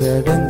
கடந்து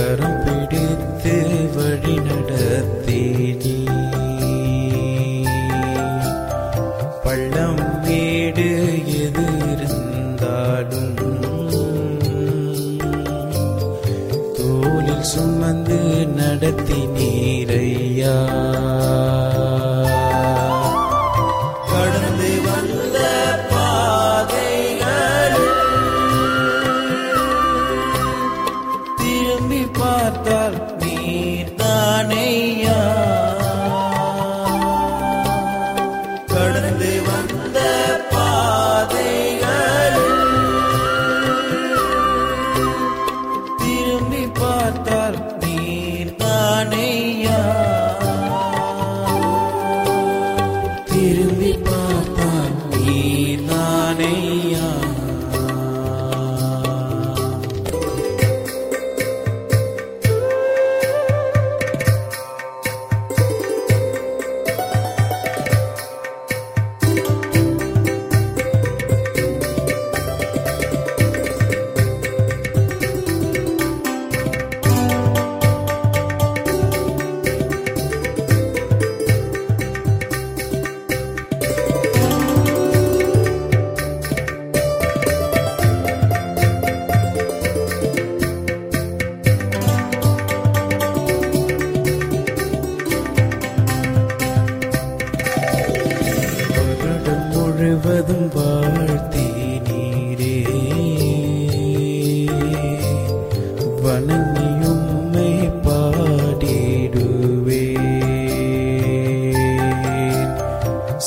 கரம் عليه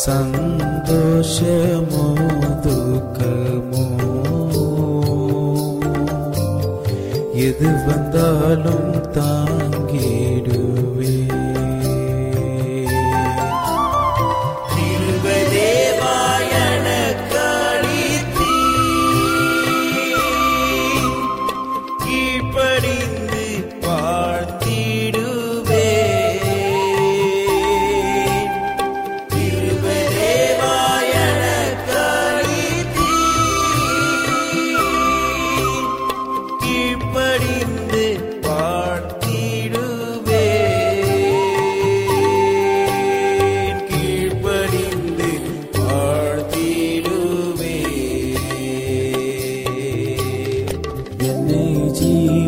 സന്തോഷമോ துக்கமோ எது வந்தாலும் தான்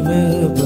ஜீவ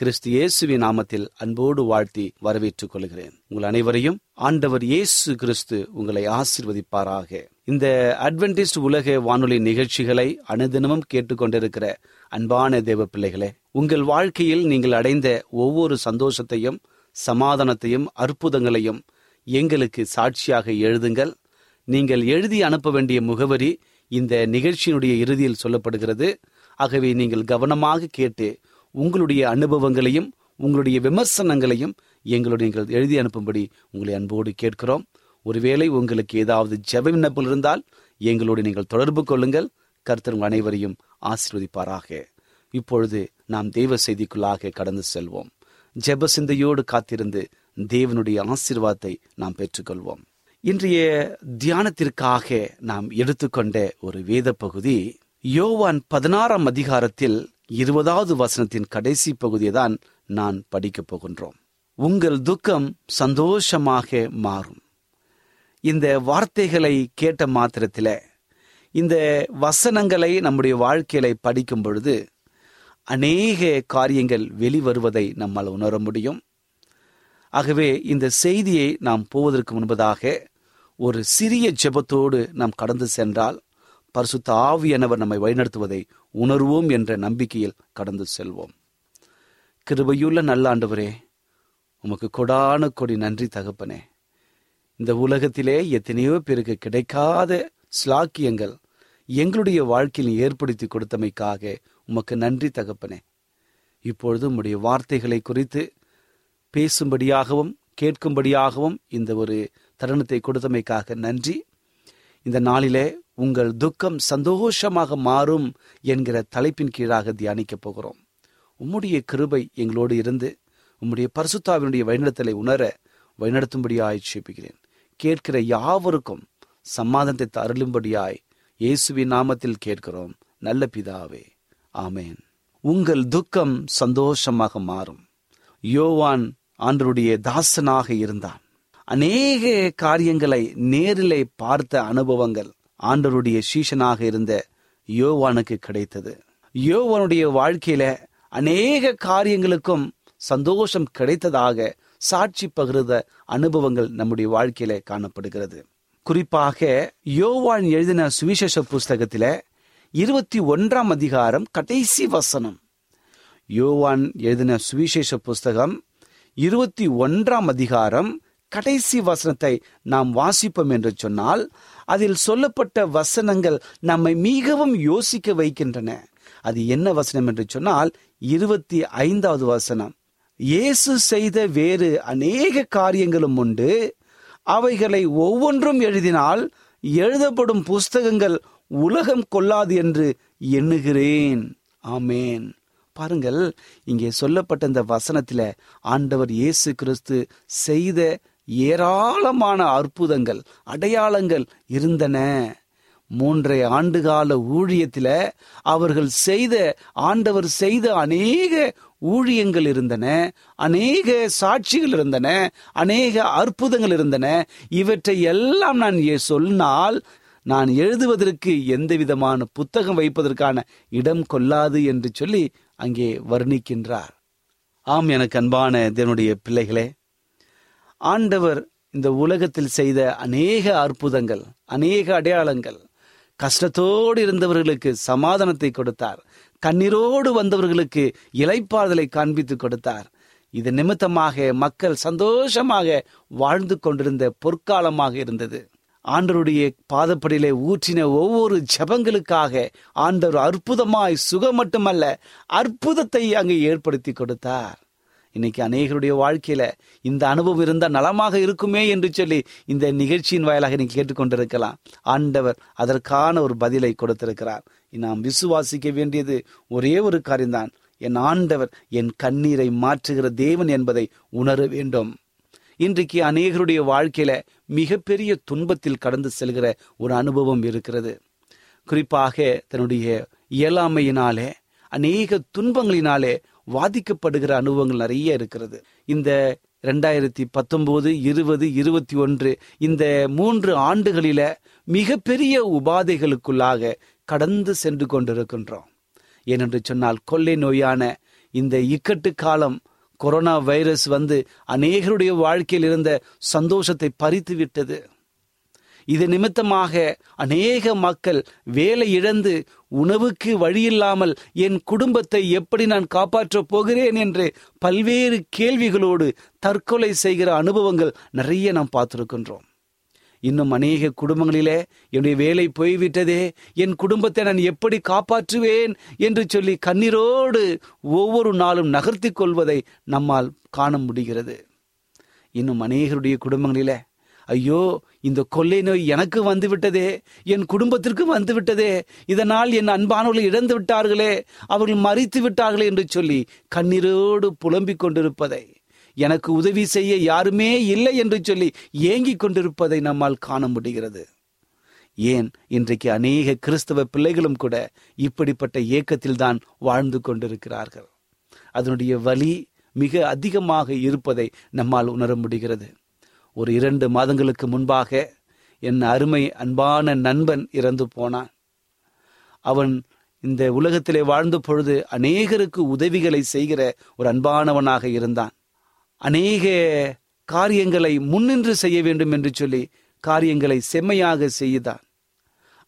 கிறிஸ்து இயேசுவின் நாமத்தில் அன்போடு வாழ்த்தி வரவேற்றுக் கொள்கிறேன். உங்கள் அனைவரையும் ஆண்டவர் இயேசு கிறிஸ்து உங்களை ஆசிர்வதிப்பாராக. இந்த அட்வென்டிஸ்ட் உலக வானொலி நிகழ்ச்சிகளை அனுதினமும் கேட்டுக்கொண்டிருக்கிற அன்பான தேவ பிள்ளைகளே உங்கள் வாழ்க்கையில் நீங்கள் அடைந்த ஒவ்வொரு சந்தோஷத்தையும் சமாதானத்தையும் அற்புதங்களையும் எங்களுக்கு சாட்சியாக எழுதுங்கள். நீங்கள் எழுதி அனுப்ப வேண்டிய முகவரி இந்த நிகழ்ச்சியினுடைய இறுதியில் சொல்லப்படுகிறது. ஆகவே நீங்கள் கவனமாக கேட்டு உங்களுடைய அனுபவங்களையும் உங்களுடைய விமர்சனங்களையும் எங்களுடைய நீங்கள் எழுதி அனுப்பும்படி உங்களை அன்போடு கேட்கிறோம். ஒருவேளை உங்களுக்கு ஏதாவது ஜெப விண்ணப்பம் இருந்தால் எங்களோடு நீங்கள் தொடர்பு கொள்ளுங்கள். கர்த்தர் அனைவரையும் ஆசீர்வதிப்பாராக. இப்பொழுது நாம் தெய்வ செய்திக்குள்ளாக கடந்து செல்வோம். ஜெப சிந்தையோடு காத்திருந்து தேவனுடைய ஆசீர்வாதத்தை நாம் பெற்றுக்கொள்வோம். இன்றைய தியானத்திற்காக நாம் எடுத்துக்கொண்ட ஒரு வேத பகுதி யோவான் பதினாறாம் அதிகாரத்தில் இருபதாவது வசனத்தின் கடைசி பகுதியை தான் நான் படிக்கப் போகின்றோம். உங்கள் துக்கம் சந்தோஷமாக மாறும். இந்த வார்த்தைகளை கேட்ட மாத்திரத்தில் இந்த வசனங்களை நம்முடைய வாழ்க்கையில படிக்கும் பொழுது அநேக காரியங்கள் வெளிவருவதை நம்மால் உணர முடியும். ஆகவே இந்த செய்தியை நாம் போவதற்கு முன்பதாக ஒரு சிறிய ஜெபத்தோடு நாம் கடந்து சென்றால் பரிசுத்த ஆவியானவர் நம்மை வழிநடத்துவதை உணர்வோம் என்ற நம்பிக்கையில் கடந்து செல்வோம். கிருபையுள்ள நல்ல ஆண்டவரே உமக்கு கொடான கொடி நன்றி தகப்பனே. இந்த உலகத்திலே எத்தனையோ பேருக்கு கிடைக்காத ஸ்லாக்கியங்கள் எங்களுடைய வாழ்க்கையில் ஏற்படுத்தி கொடுத்தமைக்காக உமக்கு நன்றி தகப்பனே. இப்பொழுது உம்முடைய வார்த்தைகளை குறித்து பேசும்படியாகவும் கேட்கும்படியாகவும் இந்த ஒரு தருணத்தை கொடுத்தமைக்காக நன்றி. இந்த நாளிலே உங்கள் துக்கம் சந்தோஷமாக மாறும் என்கிற தலைப்பின் கீழாக தியானிக்கப் போகிறோம். உம்முடைய கிருபை எங்களோடு இருந்து உம்முடைய பரிசுத்தாவினுடைய வழிநடத்தலை உணர வழிநடத்தும்படியாய் சேப்பிக்கிறேன் கேட்கிற யாவருக்கும் சமாதானத்தை தருளும்படியாய் இயேசுவின் நாமத்தில் கேட்கிறோம். நல்ல பிதாவே ஆமேன். உங்கள் துக்கம் சந்தோஷமாக மாறும். யோவான் ஆண்டருடைய தாசனாக இருந்தான். அநேக காரியங்களை நேரிலே பார்த்த அனுபவங்கள் ஆண்டருடைய சீஷனாக இருந்த யோவானுக்கு கிடைத்தது. யோவானுடைய வாழ்க்கையில அநேக காரியங்களுக்கும் சந்தோஷம் கிடைத்ததாக சாட்சி பகிர்ந்த அனுபவங்கள் நம்முடைய வாழ்க்கையில காணப்படுகிறது. குறிப்பாக யோவான் எழுதின சுவிசேஷ புஸ்தகத்தில இருபத்தி ஒன்றாம் அதிகாரம் கடைசி வசனம். யோவான் எழுதின சுவிசேஷ புஸ்தகம் இருபத்தி ஒன்றாம் அதிகாரம் கடைசி வசனத்தை நாம் வாசிப்போம் என்று சொன்னால் அதில் சொல்லப்பட்ட வசனங்கள் நம்மை மிகவும் யோசிக்க வைக்கின்றன. அது என்ன வசனம் என்று சொன்னால் இருபத்தி ஐந்தாவது வசனம். இயேசு செய்த வேறு அநேக காரியங்களும் உண்டு. அவைகளை ஒவ்வொன்றும் எழுதினால் எழுதப்படும் புஸ்தகங்கள் உலகம் கொள்ளாது என்று எண்ணுகிறேன். ஆமேன். பாருங்கள் இங்கே சொல்லப்பட்ட இந்த வசனத்தில் ஆண்டவர் இயேசு கிறிஸ்து செய்த ஏராளமான அற்புதங்கள் அடையாளங்கள் இருந்தன. மூன்றை ஆண்டுகால ஊழியத்தில் அவர்கள் செய்த ஆண்டவர் செய்த அநேக ஊழியங்கள் இருந்தன அநேக சாட்சிகள் இருந்தன அநேக அற்புதங்கள் இருந்தன. இவற்றை எல்லாம் நான் சொன்னால் நான் எழுதுவதற்கு எந்த விதமான புத்தகம் வைப்பதற்கான இடம் கொள்ளாது என்று சொல்லி அங்கே வர்ணிக்கின்றார். ஆம் எனக்கு அன்பான தேவனுடைய பிள்ளைகளே ஆண்டவர் இந்த உலகத்தில் செய்த அநேக அற்புதங்கள் அநேக அடையாளங்கள் கஷ்டத்தோடு இருந்தவர்களுக்கு சமாதானத்தை கொடுத்தார். கண்ணீரோடு வந்தவர்களுக்கு இலைப்பாறுதலை காண்பித்து கொடுத்தார். இது நிமித்தமாக மக்கள் சந்தோஷமாக வாழ்ந்து கொண்டிருந்த பொற்காலமாக இருந்தது. ஆண்டருடைய பாதப்படியிலே ஊற்றின ஒவ்வொரு ஜெபங்களுக்காக ஆண்டவர் அற்புதமாய் சுகம் மட்டுமல்ல அற்புதத்தை அங்கே ஏற்படுத்தி கொடுத்தார். இன்னைக்கு அநேகருடைய வாழ்க்கையில இந்த அனுபவம் இருந்தால் நலமாக இருக்குமே என்று சொல்லி இந்த நிகழ்ச்சியின் வாயிலாக நீ கேட்டுக்கொண்டிருக்கலாம். ஆண்டவர் அதற்கான ஒரு பதிலை கொடுத்திருக்கிறார். நாம் விசுவாசிக்க வேண்டியது ஒரே ஒரு காரியம்தான். என் ஆண்டவர் என் கண்ணீரை மாற்றுகிற தேவன் என்பதை உணர வேண்டும். இன்றைக்கு அநேகருடைய வாழ்க்கையில மிகப்பெரிய துன்பத்தில் கடந்து செல்கிற ஒரு அனுபவம் இருக்கிறது. குறிப்பாக தன்னுடைய இயலாமையினாலே அநேக துன்பங்களினாலே வாதிக்கப்படுகிற அனுபவங்கள் நிறைய இருக்கிறது. இந்த ரெண்டாயிரத்தி பத்தொன்பது இருபது இருபத்தி ஒன்று இந்த மூன்று ஆண்டுகளில மிகப்பெரிய உபாதைகளுக்குள்ளாக கடந்து சென்று கொண்டிருக்கின்றோம். ஏனென்று சொன்னால் கொள்ளை நோயான இந்த இக்கட்டு காலம் கொரோனா வைரஸ் வந்து அநேகருடைய வாழ்க்கையில் இருந்த சந்தோஷத்தை பறித்து விட்டது இது நிமித்தமாக அநேக மக்கள் வேலை இழந்து உணவுக்கு வழியில்லாமல் என் குடும்பத்தை எப்படி நான் காப்பாற்றப் போகிறேன் என்று பல்வேறு கேள்விகளோடு தற்கொலை செய்கிற அனுபவங்கள் நிறைய நாம் பார்த்துருக்கின்றோம். இன்னும் அநேக குடும்பங்களிலே என்னுடைய வேலை போய்விட்டதே என் குடும்பத்தை நான் எப்படி காப்பாற்றுவேன் என்று சொல்லி கண்ணீரோடு ஒவ்வொரு நாளும் நகர்த்தி கொள்வதை நம்மால் காண முடிகிறது. இன்னும் அநேகருடைய குடும்பங்களிலே ஐயோ இந்த கொள்ளை நோய் எனக்கு வந்து விட்டதே என் குடும்பத்திற்கு வந்துவிட்டதே இதனால் என் அன்பானவர்களை இழந்து விட்டார்களே அவர்கள் மறித்து விட்டார்களே என்று சொல்லி கண்ணீரோடு புலம்பிக் கொண்டிருப்பதை எனக்கு உதவி செய்ய யாருமே இல்லை என்று சொல்லி ஏங்கிக் கொண்டிருப்பதை நம்மால் காண முடிகிறது. ஏன்? இன்றைக்கு அநேக கிறிஸ்தவ பிள்ளைகளும் கூட இப்படிப்பட்ட இயக்கத்தில் தான் வாழ்ந்து கொண்டிருக்கிறார்கள். அதனுடைய வலி மிக அதிகமாக இருப்பதை நம்மால் உணர முடிகிறது. ஒரு இரண்டு மாதங்களுக்கு முன்பாக என் அருமை அன்பான நண்பன் இறந்து போனான். அவன் இந்த உலகத்திலே வாழ்ந்த பொழுது அநேகருக்கு உதவிகளை செய்கிற ஒரு அன்பானவனாக இருந்தான். அநேக காரியங்களை முன்னின்று செய்ய வேண்டும் என்று சொல்லி காரியங்களை செம்மையாக செய்தான்.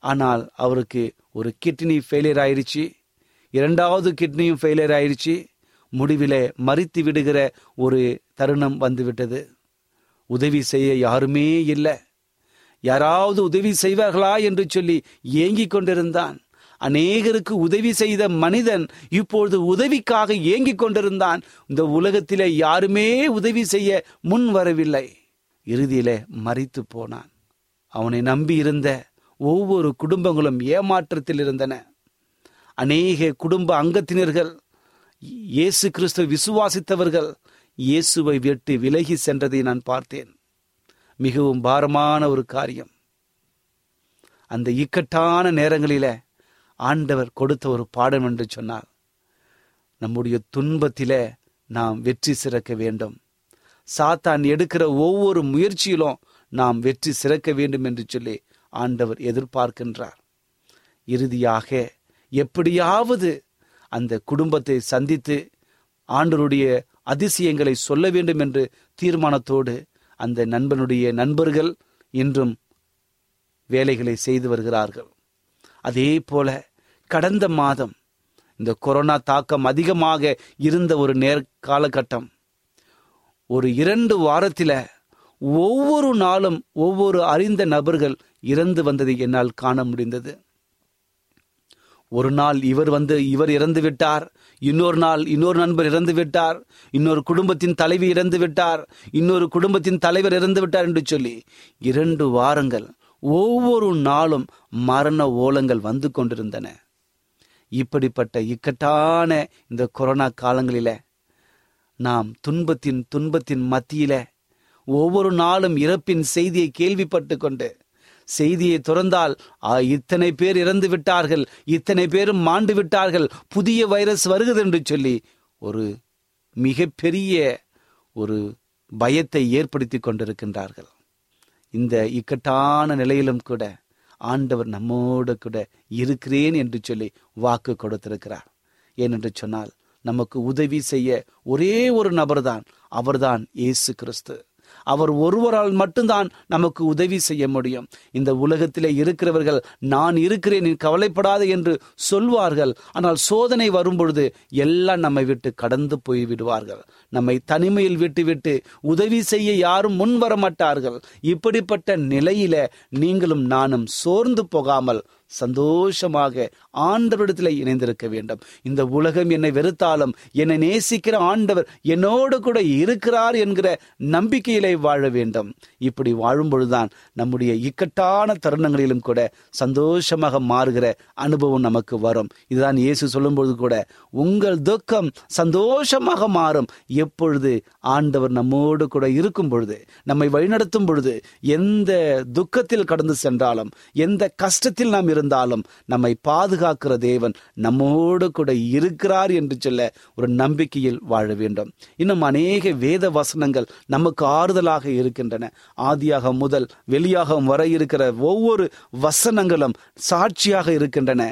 ஆனால் அவருக்கு ஒரு கிட்னி ஃபெயிலியர் ஆயிடுச்சு இரண்டாவது கிட்னியும் ஃபெயிலியர் ஆயிடுச்சு முடிவிலே மறித்து விடுகிற ஒரு தருணம் வந்துவிட்டது. உதவி செய்ய யாருமே இல்லை. யாராவது உதவி செய்வார்களா என்று சொல்லி ஏங்கிக் கொண்டிருந்தான். அநேகருக்கு உதவி செய்த மனிதன் இப்பொழுது உதவிக்காக ஏங்கிக் கொண்டிருந்தான். இந்த உலகத்திலே யாருமே உதவி செய்ய முன் வரவில்லை. இறுதியிலே மறித்து போனான். அவனை நம்பி இருந்த ஒவ்வொரு குடும்பங்களும் ஏமாற்றத்தில் இருந்தன. அநேக குடும்ப அங்கத்தினர்கள் இயேசு கிறிஸ்து விசுவாசித்தவர்கள் இயேசுவை விட்டு விலகி சென்றதை நான் பார்த்தேன். மிகவும் பாரமான ஒரு காரியம். அந்த இக்கட்டான நேரங்களில ஆண்டவர் கொடுத்த ஒரு பாடம் என்று சொன்னார் நம்முடைய துன்பத்தில நாம் வெற்றி சிறக்க வேண்டும். சாத்தான் எடுக்கிற ஒவ்வொரு முயற்சியிலும் நாம் வெற்றி சிறக்க வேண்டும் என்று சொல்லி ஆண்டவர் எதிர்பார்க்கின்றார். இறுதியாக எப்படியாவது அந்த குடும்பத்தை சந்தித்து ஆண்டருடைய அதிசயங்களை சொல்ல வேண்டும் என்று தீர்மானத்தோடு அந்த நண்பனுடைய நண்பர்கள் இன்றும் வேலைகளை செய்து வருகிறார்கள். அதே போல கடந்த மாதம் இந்த கொரோனா தாக்கம் அதிகமாக இருந்த ஒரு நேர் காலகட்டம். ஒரு இரண்டு வாரத்தில் ஒவ்வொரு நாளும் ஒவ்வொரு அறிந்த நபர்கள் இறந்து வந்ததை என்னால் காண முடிந்தது. ஒரு நாள் இவர் வந்து இவர் இறந்து விட்டார். இன்னொரு நாள் இன்னொரு நண்பர் இறந்து விட்டார். இன்னொரு குடும்பத்தின் தலைவி இறந்து விட்டார். இன்னொரு குடும்பத்தின் தலைவர் இறந்து விட்டார் என்று சொல்லி இரண்டு வாரங்கள் ஒவ்வொரு நாளும் மரண ஓலங்கள் வந்து கொண்டிருந்தன. இப்படிப்பட்ட இக்கட்டான இந்த கொரோனா காலங்களில நாம் துன்பத்தின் துன்பத்தின் மத்தியில ஒவ்வொரு நாளும் இறப்பின் செய்தியை கேள்விப்பட்டு கொண்டு செய்தியை துறந்தால் இத்தனை பேர் இறந்து விட்டார்கள் இத்தனை பேரும் மாண்டு விட்டார்கள் புதிய வைரஸ் வருகிறது என்று சொல்லி ஒரு மிகப்பெரிய ஒரு பயத்தை ஏற்படுத்தி கொண்டிருக்கின்றார்கள். இந்த இக்கட்டான நிலையிலும் கூட ஆண்டவர் நம்மோடு கூட இருக்கிறேன் என்று சொல்லி வாக்கு கொடுத்திருக்கிறார். ஏனென்று சொன்னால் நமக்கு உதவி செய்ய ஒரே ஒரு நபர்தான் அவர்தான் இயேசு கிறிஸ்து. அவர் ஒருவரால் மட்டும்தான் நமக்கு உதவி செய்ய முடியும். இந்த உலகத்திலே இருக்கிறவர்கள் நான் இருக்கிறேன் நீ கவலைப்படாதே என்று சொல்வார்கள். ஆனால் சோதனை வரும்பொழுது எல்லாம் நம்மை விட்டு கடந்து போய் விடுவார்கள் நம்மை தனிமையில் விட்டுவிட்டு உதவி செய்ய யாரும் முன் வர மாட்டார்கள் இப்படிப்பட்ட நிலையில நீங்களும் நானும் சோர்ந்து போகாமல் சந்தோஷமாக ஆண்டவரிடத்தில் இணைந்திருக்க வேண்டும். இந்த உலகம் என்னை வெறுத்தாலும் என்னை நேசிக்கிற ஆண்டவர் என்னோடு கூட இருக்கிறார் என்கிற நம்பிக்கையிலே வாழ வேண்டும். இப்படி வாழும் பொழுதுதான் நம்முடைய இக்கட்டான தருணங்களிலும் கூட சந்தோஷமாக மாறுகிற அனுபவம் நமக்கு வரும். இதுதான் இயேசு சொல்லும்பொழுது கூட உங்கள் துக்கம் சந்தோஷமாக மாறும். எப்பொழுது ஆண்டவர் நம்மோடு கூட இருக்கும் பொழுது நம்மை வழிநடத்தும் பொழுது எந்த துக்கத்தில் கடந்து சென்றாலும் எந்த கஷ்டத்தில் நாம் இருந்தாலும் நம்மை பாதுகாக்கிற தேவன் நம்மோடு கூட இருக்கிறார் என்று சொல்ல ஒரு நம்பிக்கையில் வாழ வேண்டும். இன்னும் அநேக வேத வசனங்கள் நமக்கு ஆறுதலாக இருக்கின்றன. ஆதியாக முதல் வெளியாகம் வர இருக்கிற ஒவ்வொரு வசனங்களும் சாட்சியாக இருக்கின்றன.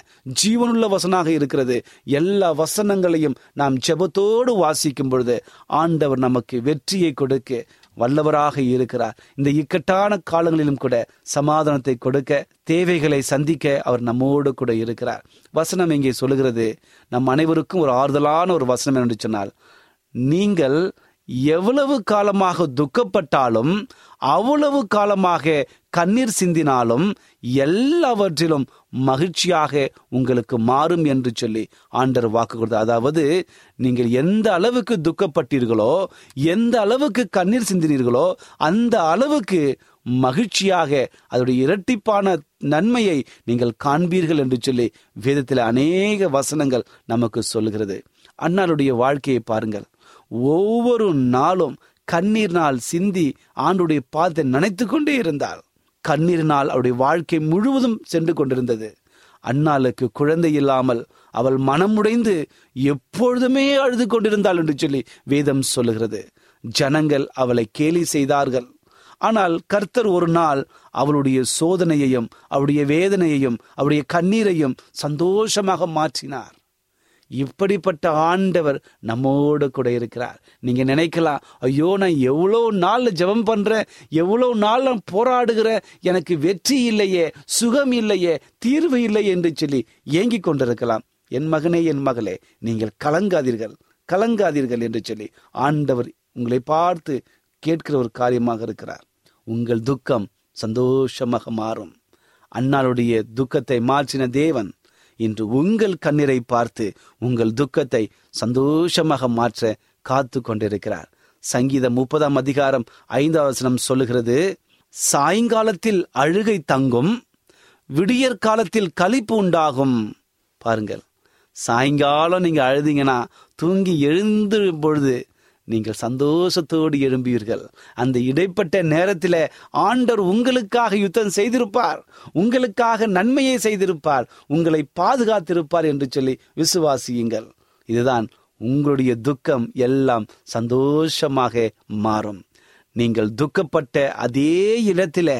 ஜீவனுள்ள வசனாக இருக்கிறது. எல்லா வசனங்களையும் நாம் ஜெபத்தோடு வாசிக்கும் பொழுது ஆண்டவர் நமக்கு வெற்றியை கொடுக்க வல்லவராக இருக்கிறார். இந்த இக்கட்டான காலங்களிலும் கூட சமாதானத்தை கொடுக்க தேவைகளை சந்திக்க அவர் நம்மோடு கூட இருக்கிறார். வசனம் இங்கே சொல்லுகிறது நம் அனைவருக்கும் ஒரு ஆறுதலான ஒரு வசனம் என்று சொன்னால் நீங்கள் எவ்வளவு காலமாக துக்கப்பட்டாலும் அவ்வளவு காலமாக கண்ணீர் சிந்தினாலும் எல்லாவற்றிலும் மகிழ்ச்சியாக உங்களுக்கு மாறும் என்று சொல்லி ஆண்டர் வாக்கு கொடுத்தார். அதாவது நீங்கள் எந்த அளவுக்கு துக்கப்பட்டீர்களோ எந்த அளவுக்கு கண்ணீர் சிந்தினீர்களோ அந்த அளவுக்கு மகிழ்ச்சியாக அதோடைய இரட்டிப்பான நன்மையை நீங்கள் காண்பீர்கள் என்று சொல்லி வேதத்தில் அநேக வசனங்கள் நமக்கு சொல்லுகிறது. அன்னாருடைய வாழ்க்கையை பாருங்கள். ஒவ்வொரு நாளும் கண்ணீர்னால் சிந்தி ஆண்டுடைய பாதத்தை நினைத்து கொண்டே இருந்தாள். கண்ணீரினால் அவருடைய வாழ்க்கை முழுவதும் சென்று கொண்டிருந்தது. அன்னாளுக்கு குழந்தை இல்லாமல் அவள் மனமுடைந்து எப்பொழுதுமே அழுது கொண்டிருந்தாள் என்று சொல்லி வேதம் சொல்லுகிறது. ஜனங்கள் அவளை கேலி செய்தார்கள். ஆனால் கர்த்தர் ஒரு நாள் அவளுடைய சோதனையையும் அவருடைய வேதனையையும் அவருடைய கண்ணீரையும் சந்தோஷமாக மாற்றினார். இப்படிப்பட்ட ஆண்டவர் நம்மோடு கூட இருக்கிறார். நீங்க நினைக்கலாம் ஐயோ நான் எவ்வளோ நாள் ஜெபம் பண்றேன் எவ்வளோ நாள் நான் போராடுகிறேன் எனக்கு வெற்றி இல்லையே சுகம் இல்லையே தீர்வு இல்லை என்று சொல்லி ஏங்கிக் கொண்டிருக்கலாம். என் மகனே என் மகளே நீங்கள் கலங்காதீர்கள் கலங்காதீர்கள் என்று சொல்லி ஆண்டவர் உங்களை பார்த்து கேட்கிற ஒரு காரியமாக இருக்கிறார். உங்கள் துக்கம் சந்தோஷமாக மாறும். அன்னாளுடைய துக்கத்தை மாற்றின தேவன் இன்று உங்கள் கண்ணீரை பார்த்து உங்கள் துக்கத்தை சந்தோஷமாக மாற்ற காத்து கொண்டிருக்கிறார். சங்கீதம் முப்பதாம் அதிகாரம் ஐந்தாவது வசனம் சொல்லுகிறது சாயங்காலத்தில் அழுகை தங்கும் விடியற் காலத்தில் கழிப்பு உண்டாகும். பாருங்கள் சாயங்காலம் நீங்க அழுதீங்கன்னா தூங்கி எழுந்து பொழுது நீங்கள் சந்தோஷத்தோடு எழும்பீர்கள். அந்த இடைப்பட்ட நேரத்தில் ஆண்டவர் உங்களுக்காக யுத்தம் செய்திருப்பார். உங்களுக்காக நன்மையை செய்திருப்பார். உங்களை பாதுகாத்திருப்பார் என்று சொல்லி விசுவாசியுங்கள். இதுதான் உங்களுடைய துக்கம் எல்லாம் சந்தோஷமாக மாறும். நீங்கள் துக்கப்பட்ட அதே இடத்தில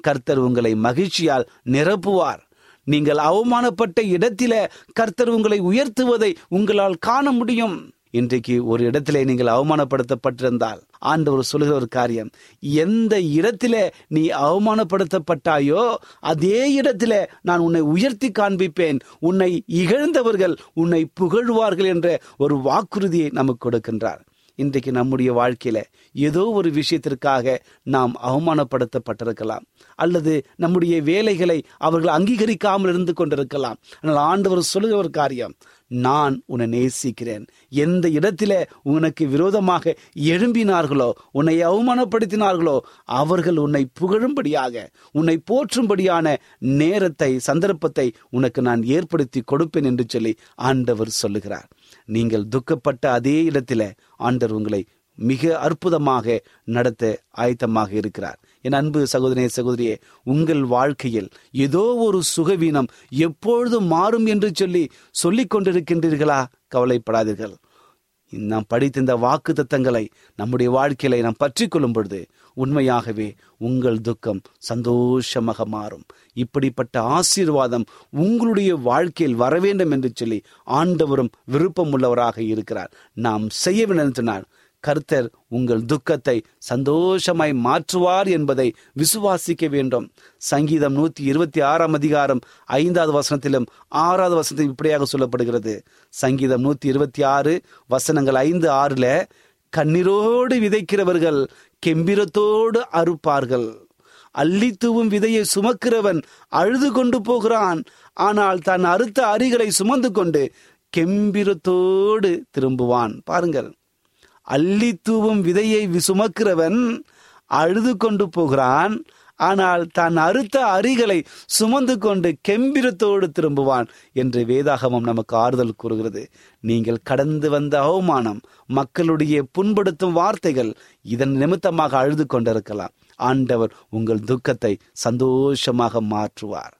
கர்த்தர் உங்களை மகிழ்ச்சியால் நிரப்புவார். நீங்கள் அவமானப்பட்ட இடத்தில கர்த்தர் உங்களை உயர்த்துவதை உங்களால் காண முடியும். இன்றைக்கு ஒரு இடத்திலே நீங்கள் அவமானப்படுத்தப்பட்டிருந்தால் ஆண்டவர் சொல்லுகிற ஒரு காரியம் எந்த இடத்திலே நீ அவமானப்படுத்தப்பட்டாயோ அதே இடத்திலே நான் உன்னை உயர்த்தி காண்பிப்பேன். உன்னை இகழ்ந்தவர்கள் உன்னை புகழ்வார்கள் என்ற ஒரு வாக்குறுதியை நமக்கு கொடுக்கின்றார். இன்றைக்கு நம்முடைய வாழ்க்கையில ஏதோ ஒரு விஷயத்திற்காக நாம் அவமானப்படுத்தப்பட்டிருக்கலாம். அல்லது நம்முடைய வேலைகளை அவர்கள் அங்கீகரிக்காமல் இருந்து கொண்டிருக்கலாம். ஆனால் ஆண்டவர் சொல்லுகிற ஒரு காரியம் நான் உன்னை நேசிக்கிறேன். எந்த இடத்தில உனக்கு விரோதமாக எழும்பினார்களோ உன்னை அவமானப்படுத்தினார்களோ அவர்கள் உன்னை புகழும்படியாக உன்னை போற்றும்படியான நேரத்தை சந்தர்ப்பத்தை உனக்கு நான் ஏற்படுத்தி கொடுப்பேன் என்று சொல்லி ஆண்டவர் சொல்லுகிறார். நீங்கள் துக்கப்பட்ட அதே இடத்தில ஆண்டவர் உங்களை மிக அற்புதமாக நடத்த ஆயத்தமாக இருக்கிறார். என் அன்பு சகோதரே சகோதரியே உங்கள் வாழ்க்கையில் ஏதோ ஒரு சுகவீனம் எப்பொழுதும் மாறும் என்று சொல்லி சொல்லிக் கொண்டிருக்கின்றீர்களா? கவலைப்படாதீர்கள். நாம் படித்த இந்த வாக்கு தத்தங்களை நம்முடைய வாழ்க்கையில நாம் பற்றி கொள்ளும் பொழுது உண்மையாகவே உங்கள் துக்கம் சந்தோஷமாக மாறும். இப்படிப்பட்ட ஆசீர்வாதம் உங்களுடைய வாழ்க்கையில் வர வேண்டும் என்று சொல்லி ஆண்டவரும் விருப்பம் உள்ளவராக இருக்கிறார். நாம் செய்ய வேண்டும் கர்த்தர் உங்கள் துக்கத்தை சந்தோஷமாய் மாற்றுவார் என்பதை விசுவாசிக்க வேண்டும். சங்கீதம் நூத்தி இருபத்தி ஆறாம் அதிகாரம் ஐந்தாவது வசனத்திலும் ஆறாவது வசனத்திலும் இப்படியாக சொல்லப்படுகிறது. சங்கீதம் நூத்தி இருபத்தி ஆறு வசனங்கள் ஐந்து ஆறுல கண்ணீரோடு விதைக்கிறவர்கள் கெம்பிரத்தோடு அறுப்பார்கள். அள்ளி தூவும் விதையை சுமக்கிறவன் அழுது கொண்டு போகிறான். ஆனால் தன் அறுத்த அரிகளை சுமந்து கொண்டு கெம்பிரத்தோடு திரும்புவான். பாருங்கள். அள்ளி தூவும் விதையை சுமக்கிறவன் அழுது கொண்டு போகிறான். ஆனால் தான் அறுத்த அரிகளை சுமந்து கொண்டு கெம்பிரத்தோடு திரும்புவான் என்று வேதாகமம் நமக்கு ஆறுதல் கூறுகிறது. நீங்கள் கடந்து வந்த அவமானம் மக்களுடைய புண்படுத்தும் வார்த்தைகள் இதன் நிமித்தமாக அழுது கொண்டிருக்கலாம். ஆண்டவர் உங்கள் துக்கத்தை சந்தோஷமாக மாற்றுவார்.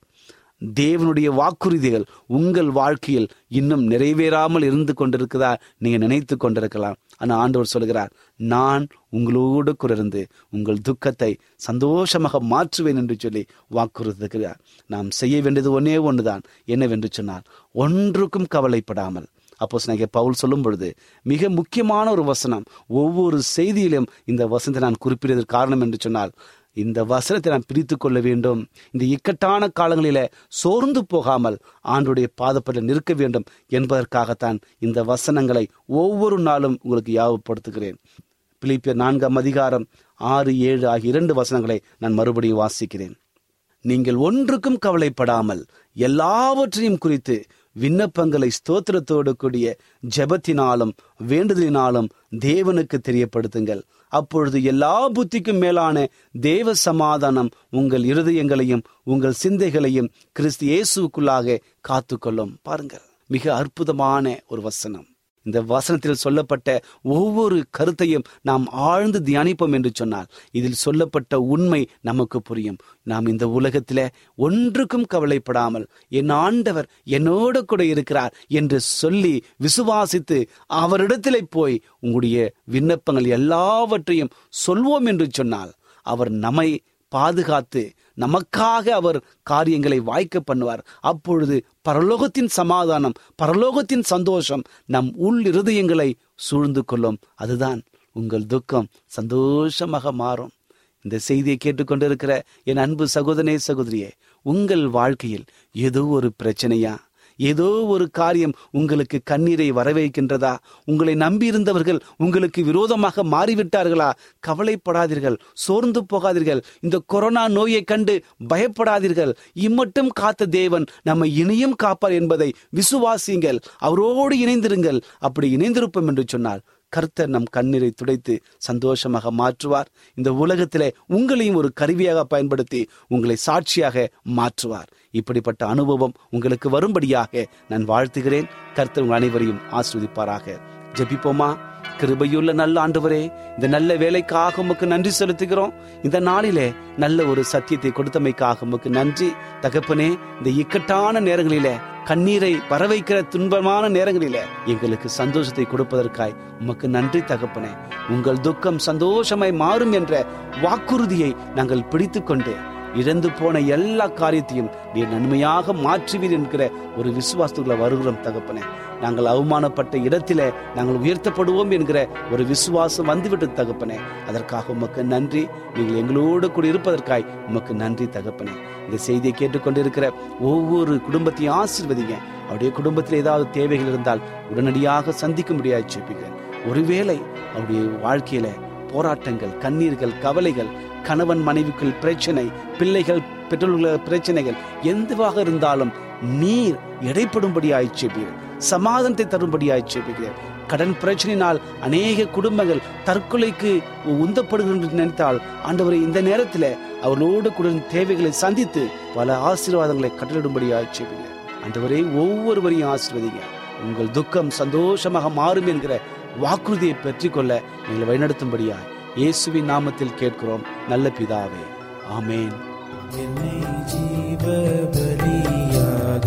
தேவனுடைய வாக்குறுதிகள் உங்கள் வாழ்க்கையில் இன்னும் நிறைவேறாமல் இருந்து கொண்டிருக்குதா? நீங்க நினைத்து கொண்டிருக்கலாம். ஆனால் ஆண்டவர் சொல்கிறார் நான் உங்களோடு குறைந்து உங்கள் துக்கத்தை சந்தோஷமாக மாற்றுவேன் என்று சொல்லி வாக்குறுதிக்கிறார். நாம் செய்ய வேண்டியது ஒன்னே ஒன்றுதான் என்னவென்று சொன்னால் ஒன்றுக்கும் கவலைப்படாமல். அப்போ ஸ்நேக பவுல் சொல்லும் பொழுது மிக முக்கியமான ஒரு வசனம். ஒவ்வொரு செய்தியிலும் இந்த வசனத்தை நான் குறிப்பிடுவதற்கு காரணம் என்று சொன்னால் இந்த வசனத்தை நாம் பிரித்து கொள்ள வேண்டும். இந்த இக்கட்டான காலங்களில சோர்ந்து போகாமல் ஆண்டுடைய பாதப்பட்டு நிற்க வேண்டும் என்பதற்காகத்தான் இந்த வசனங்களை ஒவ்வொரு நாளும் உங்களுக்கு யாவப்படுத்துகிறேன் பிலிப்பியர் நான்காம் அதிகாரம் ஆறு ஏழு ஆகிய இரண்டு வசனங்களை நான் மறுபடியும் வாசிக்கிறேன். நீங்கள் ஒன்றுக்கும் கவலைப்படாமல் எல்லாவற்றையும் குறித்து விண்ணப்பங்களை ஸ்தோத்திரத்தோடு கூடிய ஜெபத்தினாலும் வேண்டுதலினாலும் தேவனுக்கு தெரியப்படுத்துங்கள். அப்பொழுது எல்லா புத்திக்கும் மேலான தேவ சமாதானம் உங்கள் இருதயங்களையும் உங்கள் சிந்தைகளையும் கிறிஸ்து இயேசுக்குள்ளாக காத்துக்கொள்ளும். பாருங்கள் மிக அற்புதமான ஒரு வசனம். இந்த வசனத்தில் சொல்லப்பட்ட ஒவ்வொரு கருத்தையும் நாம் ஆழ்ந்து தியானிப்போம் என்று சொன்னால் இதில் சொல்லப்பட்ட உண்மை நமக்கு புரியும். நாம் இந்த உலகத்தில் ஒன்றுக்கும் கவலைப்படாமல் என் ஆண்டவர் என்னோடு கூட இருக்கிறார் என்று சொல்லி விசுவாசித்து அவரிடத்திலே போய் உங்களுடைய விண்ணப்பங்கள் எல்லாவற்றையும் சொல்வோம் என்று சொன்னால் அவர் நம்மை பாதுகாத்து நமக்காக அவர் காரியங்களை வாய்க்க பண்ணுவார். அப்பொழுது பரலோகத்தின் சமாதானம் பரலோகத்தின் சந்தோஷம் நம் உள் இருதயங்களை சூழ்ந்து கொள்ளும். அதுதான் உங்கள் துக்கம். சந்தோஷமாக மாறும். இந்த செய்தியை கேட்டுக்கொண்டிருக்கிற என் அன்பு சகோதரே சகோதரியே உங்கள் வாழ்க்கையில் ஏதோ ஒரு பிரச்சனையா? ஏதோ ஒரு காரியம் உங்களுக்கு கண்ணீரை வரவேற்கின்றதா? உங்களை நம்பியிருந்தவர்கள் உங்களுக்கு விரோதமாக மாறிவிட்டார்களா? கவலைப்படாதீர்கள் சோர்ந்து போகாதீர்கள். இந்த கொரோனா நோயை கண்டு பயப்படாதீர்கள். இம்மட்டும் காத்த தேவன் நம்மை இனியும் காப்பார் என்பதை விசுவாசியுங்கள். அவரோடு இணைந்திருங்கள். அப்படி இணைந்திருப்போம் என்று சொன்னார். கர்த்தர் நம் கண்ணீரை துடைத்து சந்தோஷமாக மாற்றுவார். இந்த உலகத்திலே உங்களையும் ஒரு கருவியாக பயன்படுத்தி உங்களை சாட்சியாக மாற்றுவார். இப்படிப்பட்ட அனுபவம் உங்களுக்கு வரும்படியாக நான் வாழ்த்துகிறேன். கர்த்தர் உங்கள் அனைவரையும் ஆஸ்வதிப்பாராக ஜபிப்போமா? கிருபையுள்ள நல்ல ஆண்டவரே இந்த நல்ல வேலைக்காக உமக்கு நன்றி செலுத்துகிறோம். இந்த நாளிலே நல்ல ஒரு சத்தியத்தை கொடுத்தமைக்காக உமக்கு நன்றி. தகப்பனே இந்த இக்கட்டான நேரங்களிலே கண்ணீரை வரவைக்கிற துன்பமான நேரங்களில எங்களுக்கு சந்தோஷத்தை கொடுப்பதற்காய் உமக்கு நன்றி தகப்பனே. உங்கள் துக்கம் சந்தோஷமாய் மாறும் என்ற வாக்குறுதியை நாங்கள் பிடித்து கொண்டு இழந்து போன எல்லா காரியத்தையும் நீ நன்மையாக மாற்றுவீர் என்கிற ஒரு விசுவாசத்துக்குள்ள வருகிறோம் தகப்பனே. நாங்கள் அவமானப்பட்ட இடத்திலே நாங்கள் உயர்த்தப்படுவோம் என்கிற ஒரு விசுவாசம் வந்துவிட்டு தகப்பனே. அதற்காக உமக்கு நன்றி. நீங்கள் எங்களோடு கூட இருப்பதற்காய் உமக்கு நன்றி தகப்பனே. இந்த செய்தியை கேட்டுக்கொண்டிருக்கிற ஒவ்வொரு குடும்பத்தையும் ஆசீர்வதிங்க. அவருடைய குடும்பத்தில் ஏதாவது தேவைகள் இருந்தால் உடனடியாக சந்திக்க முடியாது ஜெபிக்கிறேன். ஒருவேளை அவருடைய வாழ்க்கையில போராட்டங்கள் கண்ணீர்கள் கவலைகள் கணவன் மனைவிக்குள் பிரச்சனை பிள்ளைகள் பெற்றோர்கள் பிரச்சனைகள் எதுவாக இருந்தாலும் நீர் இடைப்படும்படி ஆய்ச்சேப்பீர் சமாதானத்தை தரும்படி ஆய்ச்சேப்பீர் கடன் பிரச்சனையினால் அநேக குடும்பங்கள் தற்கொலைக்கு உந்தப்படுகிறது என்று நினைத்தால் ஆண்டவரை இந்த நேரத்தில் அவர்களோடு கூட தேவைகளை சந்தித்து பல ஆசீர்வாதங்களை கட்டளிடும்படி ஆய்ச்சேப்பீர் ஆண்டவரே ஒவ்வொருவரையும் ஆசீர்வதிங்க. உங்கள் துக்கம் சந்தோஷமாக மாறும் என்கிற வாக்குறுதியை பெற்றுக்கொள்ள நீங்கள் வழிநடத்தும்படியாய் இயேசுவின் நாமத்தில் கேட்கிறோம். நல்ல பிதாவே. ஆமேன். என்னை ஜீவ பலியாக